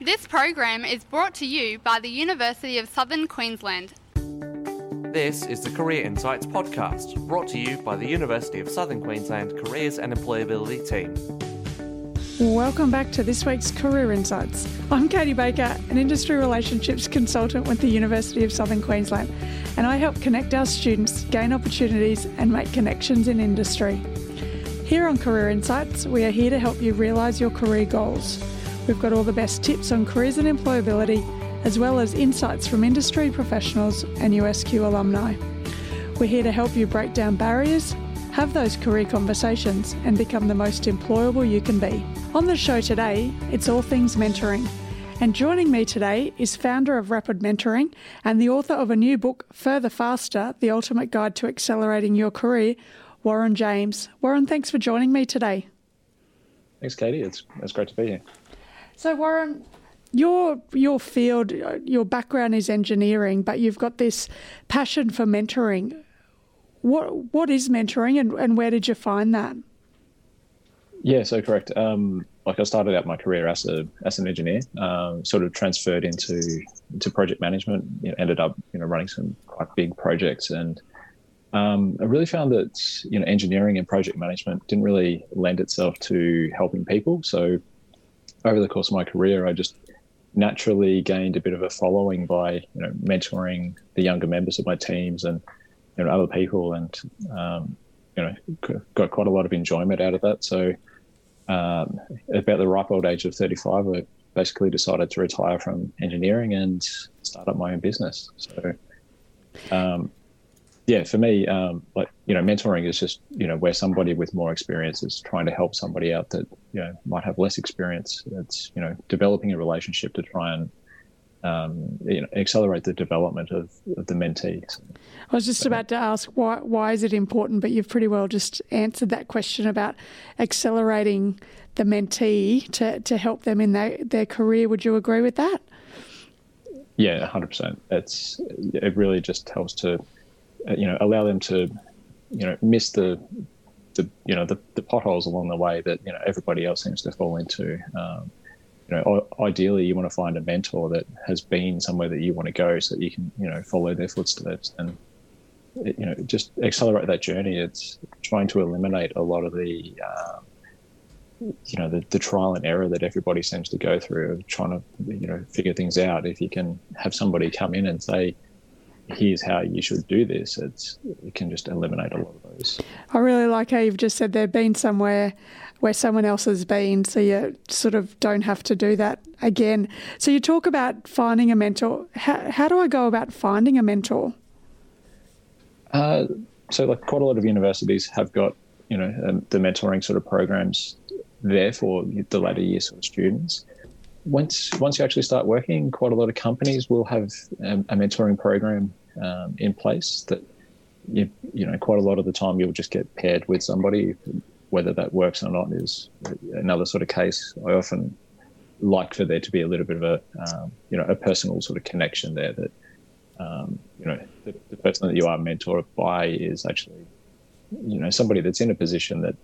This program is brought to you by the University of Southern Queensland. This is the Career Insights podcast, brought to you by the University of Southern Queensland Careers and Employability team. Welcome back to this week's Career Insights. I'm Katie Baker, an industry relationships consultant with the University of Southern Queensland, and I help connect our students, gain opportunities, and make connections in industry. Here on Career Insights, we are here to help you realise your career goals. We've got all the best tips on careers and employability, as well as insights from industry professionals and USQ alumni. We're here to help you break down barriers, have those career conversations, and become the most employable you can be. On the show today, it's all things mentoring. And joining me today is founder of Rapid Mentoring and the author of a new book, Further Faster The Ultimate Guide to Accelerating Your Career, Warren James. Warren, thanks for joining me today. Thanks, Katie. It's, it's great to be here. So, Warren, your your field, your background is engineering, but you've got this passion for mentoring. What what is mentoring, and, and where did you find that? Yeah, so correct. Um, like I started out my career as a as an engineer, um, sort of transferred into into project management. You know, ended up you know running some quite big projects, and um, I really found that you know engineering and project management didn't really lend itself to helping people. So over the course of my career, I just naturally gained a bit of a following by you know mentoring the younger members of my teams and you know other people, and um, you know got quite a lot of enjoyment out of that. So um, about the ripe old age of 35, I basically decided to retire from engineering and start up my own business. So, um, yeah, for me, um, like you know, mentoring is just you know where somebody with more experience is trying to help somebody out that you know might have less experience. It's you know developing a relationship to try and um, you know, accelerate the development of, of the mentees. I was just about to ask why why is it important, but you've pretty well just answered that question about accelerating the mentee to, to help them in their, their career. Would you agree with that? Yeah, hundred percent. It's it really just helps to you know allow them to you know miss the the you know the, the potholes along the way that you know everybody else seems to fall into. Um, you know, ideally, you want to find a mentor that has been somewhere that you want to go, so that you can, you know, follow their footsteps and, you know, just accelerate that journey. It's trying to eliminate a lot of the, um, you know, the, the trial and error that everybody seems to go through of trying to, you know, figure things out. If you can have somebody come in and say, here's how you should do this, it's it can just eliminate a lot of those. I really like how you've just said they've been somewhere where someone else has been, so you sort of don't have to do that again. So you talk about finding a mentor. How, how do I go about finding a mentor? Uh, so, like quite a lot of universities have got you know um, the mentoring sort of programs there for the later year sort of students once once you actually start working, quite a lot of companies will have um, a mentoring program um, in place that you you know quite a lot of the time you'll just get paired with somebody. Whether that works or not is another sort of case. I often like for there to be a little bit of a um, you know a personal sort of connection there that um, you know the, the person that you are mentored by is actually you know somebody that's in a position that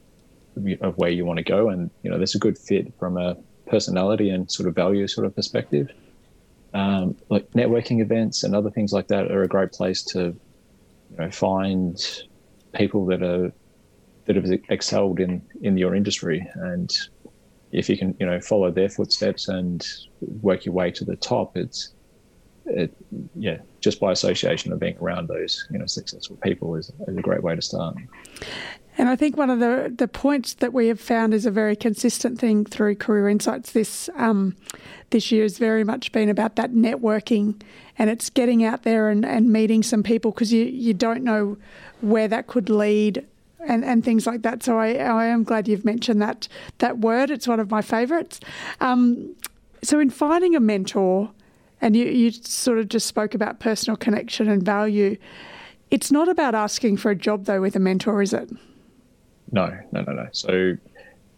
of where you want to go and you know there's a good fit from a personality and sort of value sort of perspective. Um, like networking events and other things like that are a great place to you know, find people that are that have excelled in in your industry and if you can you know follow their footsteps and work your way to the top it's it yeah just by association of being around those you know successful people is, is a great way to start and I think one of the, the points that we have found is a very consistent thing through Career Insights this um, this year has very much been about that networking and it's getting out there and, and meeting some people because you, you don't know where that could lead and, and things like that. So I, I am glad you've mentioned that that word. It's one of my favourites. Um, so in finding a mentor, and you, you sort of just spoke about personal connection and value, it's not about asking for a job though with a mentor, is it? No, no, no, no. So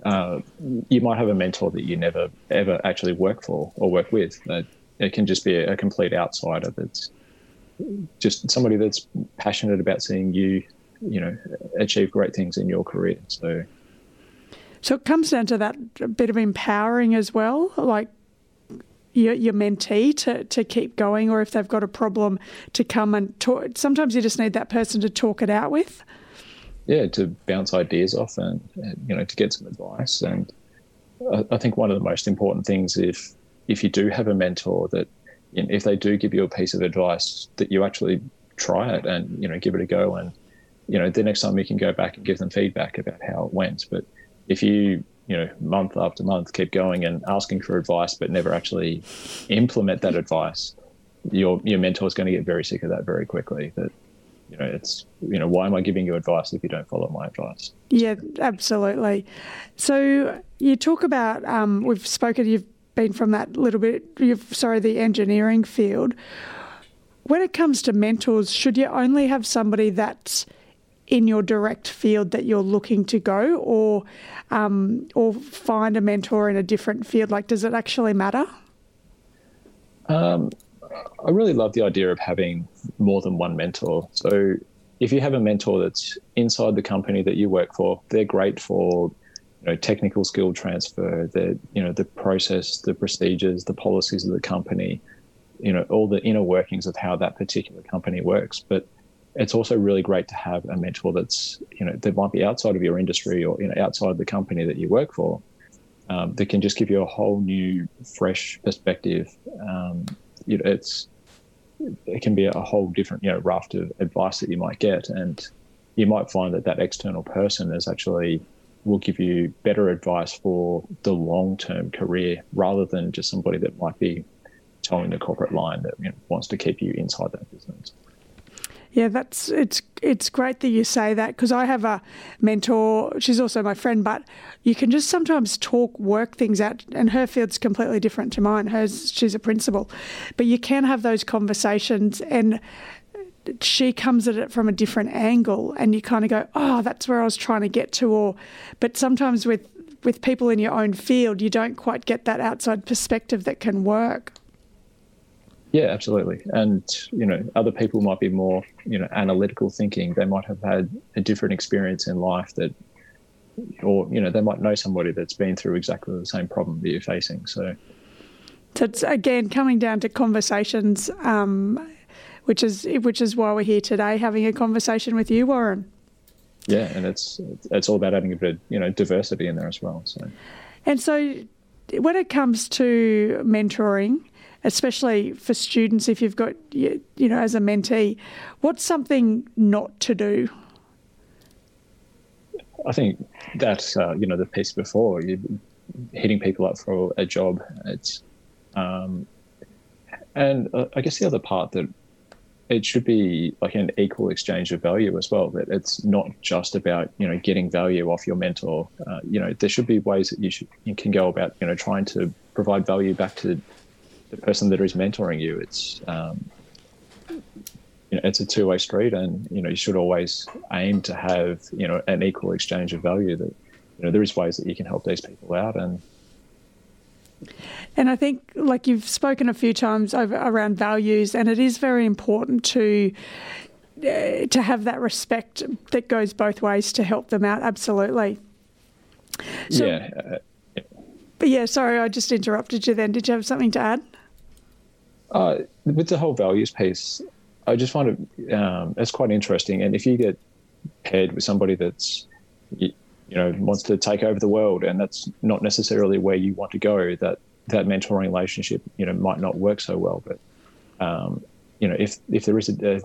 uh, you might have a mentor that you never ever actually work for or work with. it can just be a, complete outsider that's just somebody that's passionate about seeing you, you know, achieve great things in your career. So, so it comes down to that bit of empowering as well. Like your, your mentee to, to keep going, or if they've got a problem to come and talk. Sometimes you just need that person to talk it out with. Yeah, to bounce ideas off and, and you know to get some advice. And I, I think one of the most important things if if you do have a mentor that if they do give you a piece of advice that you actually try it and you know give it a go. And you know the next time you can go back and give them feedback about how it went. But if you you know month after month keep going and asking for advice but never actually implement that advice your your mentor is going to get very sick of that very quickly. That you know it's you know why am i giving you advice if you don't follow my advice yeah absolutely so you talk about um, we've spoken you've been from that little bit you've sorry the engineering field when it comes to mentors should you only have somebody that's in your direct field that you're looking to go, or um, or find a mentor in a different field? Like, does it actually matter? Um, I really love the idea of having more than one mentor. So, if you have a mentor that's inside the company that you work for, they're great for you know technical skill transfer. The you know the process, the procedures, the policies of the company. You know all the inner workings of how that particular company works, but it's also really great to have a mentor that's you know that might be outside of your industry or you know outside the company that you work for um, that can just give you a whole new fresh perspective um, you know it's it can be a whole different you know raft of advice that you might get. And you might find that that external person is actually will give you better advice for the long-term career rather than just somebody that might be toeing the corporate line that you know, wants to keep you inside that business yeah, that's it's it's great that you say that because I have a mentor. She's also my friend, but you can just sometimes talk work things out, and her field's completely different to mine. Hers, she's a principal, but you can have those conversations and. She comes at it from a different angle, and you kind of go, "Oh, that's where I was trying to get to." Or, but sometimes with with people in your own field, you don't quite get that outside perspective that can work. Yeah, absolutely. And you know, other people might be more you know analytical thinking. They might have had a different experience in life that, or you know, they might know somebody that's been through exactly the same problem that you're facing. So, so it's again coming down to conversations, um, which is which is why we're here today, having a conversation with you, Warren. Yeah, and it's it's all about adding a bit of you know diversity in there as well. So, and so when it comes to mentoring especially for students if you've got you know as a mentee what's something not to do? I think that's uh, you know the piece before. You hitting people up for a job it's um, and uh, i guess the other part that it should be like an equal exchange of value as well that it's not just about you know getting value off your mentor. Uh, you know there should be ways that you should you can go about you know trying to provide value back to the person that is mentoring you. It's um, you know, it's a two way street, and you know you should always aim to have you know an equal exchange of value. That you know there is ways that you can help these people out, and and I think, like you've spoken a few times over around values, and it is very important to uh, to have that respect that goes both ways to help them out. Absolutely. So, yeah. Uh, but yeah, sorry, I just interrupted you. Then, did you have something to add? Uh, with the whole values piece, I just find it um, it's quite interesting. And if you get paired with somebody that's you, you, know wants to take over the world, and that's not necessarily where you want to go, that that mentoring relationship you know might not work so well. But um, you know if if there is a,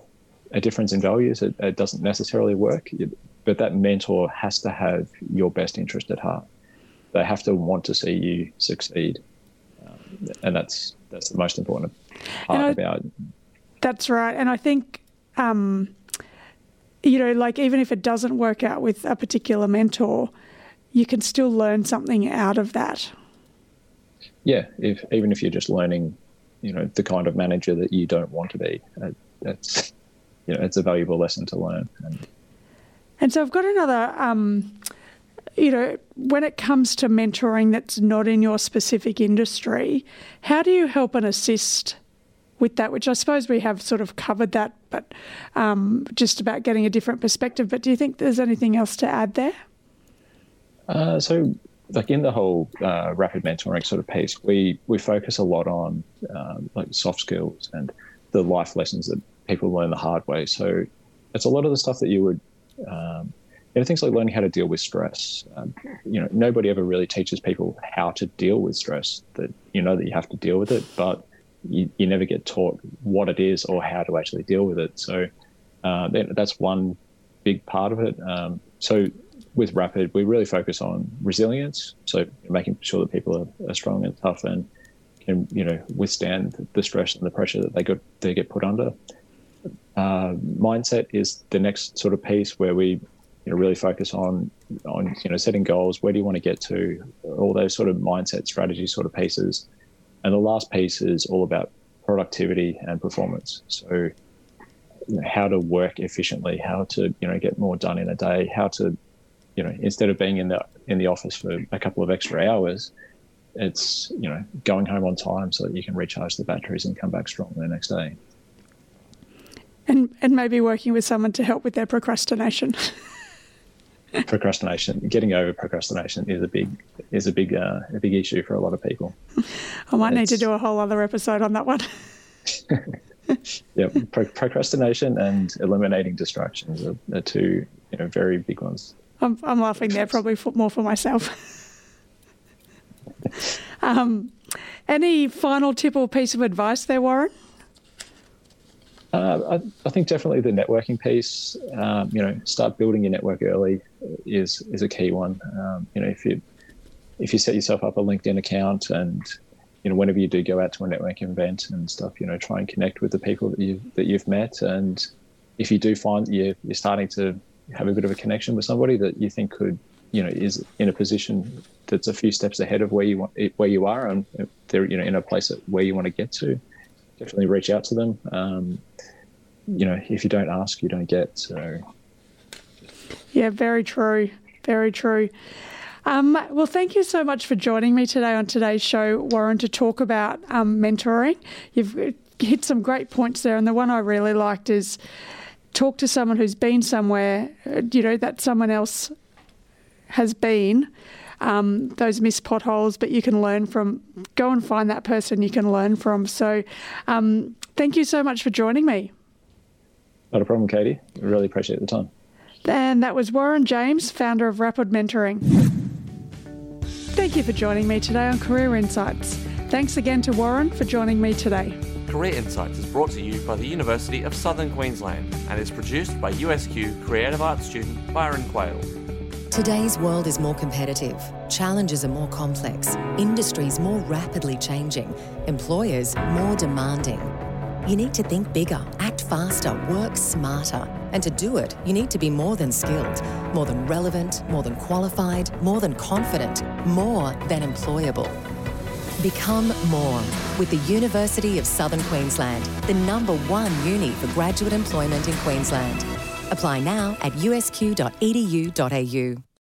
a, difference in values, it, it, doesn't necessarily work. But that mentor has to have your best interest at heart. They have to want to see you succeed, um, and that's that's the most important part I, about. That's right, and I think. Um, you know, like even if it doesn't work out with a particular mentor, you can still learn something out of that. Yeah, if even if you're just learning, you know, the kind of manager that you don't want to be, uh, that's you know, it's a valuable lesson to learn. And, and so I've got another. Um, you know, when it comes to mentoring that's not in your specific industry, how do you help and assist with that? Which I suppose we have sort of covered that, but um, just about getting a different perspective. But do you think there's anything else to add there? Uh, so like in the whole uh, rapid mentoring sort of piece, we we focus a lot on um, like soft skills and the life lessons that people learn the hard way. So it's a lot of the stuff that you would, um, you know, things like learning how to deal with stress. Um, you know, nobody ever really teaches people how to deal with stress. That you know that you have to deal with it, but you, you never get taught what it is or how to actually deal with it. So uh, that's one big part of it. Um, so with Rapid, we really focus on resilience. So making sure that people are, are strong and tough and can you know withstand the stress and the pressure that they get they get put under. Uh, mindset is the next sort of piece where we you know really focus on on you know setting goals. Where do you want to get to? All those sort of mindset strategy sort of pieces. And the last piece is all about productivity and performance. So you know, how to work efficiently, how to you know get more done in a day, how to you know instead of being in the in the office for a couple of extra hours, it's you know going home on time so that you can recharge the batteries and come back strong the next day. And and maybe working with someone to help with their procrastination. procrastination, getting over procrastination is a big is a big uh, a big issue for a lot of people. I might it's, need to do a whole other episode on that one. yeah, pro- procrastination and eliminating distractions are, are, two you know very big ones. I'm, I'm laughing there probably for, more for myself. um, any final tip or piece of advice there, Warren? Uh, I, I, think definitely the networking piece. Um, you know, start building your network early is is a key one. Um, you know, if you if you set yourself up a LinkedIn account and you know, whenever you do go out to a networking event and stuff, you know, try and connect with the people that you that you've met, and if you do find that you're, you're starting to have a bit of a connection with somebody that you think could, you know, is in a position that's a few steps ahead of where you want where you are, and they're you know in a place where you want to get to, definitely reach out to them. Um, you know, if you don't ask, you don't get. So, yeah, very true, very true. Um, well, thank you so much for joining me today on today's show, Warren, to talk about um, mentoring. You've hit some great points there, and the one I really liked is talk to someone who's been somewhere, uh, you know, that someone else has been. Um, those missed potholes, but you can learn from. Go and find that person you can learn from. So, um, thank you so much for joining me. Not a problem, Katie. I really appreciate the time. And that was Warren James, founder of Rapid Mentoring. Thank you for joining me today on Career Insights. Thanks again to Warren for joining me today. Career Insights is brought to you by the University of Southern Queensland and is produced by USQ Creative Arts student Byron Queale. Today's world is more competitive, challenges are more complex, industries more rapidly changing, employers more demanding. You need to think bigger, act faster, work smarter. And to do it, you need to be more than skilled, more than relevant, more than qualified, more than confident, more than employable. Become more with the University of Southern Queensland, the number one uni for graduate employment in Queensland. Apply now at usq.edu.au.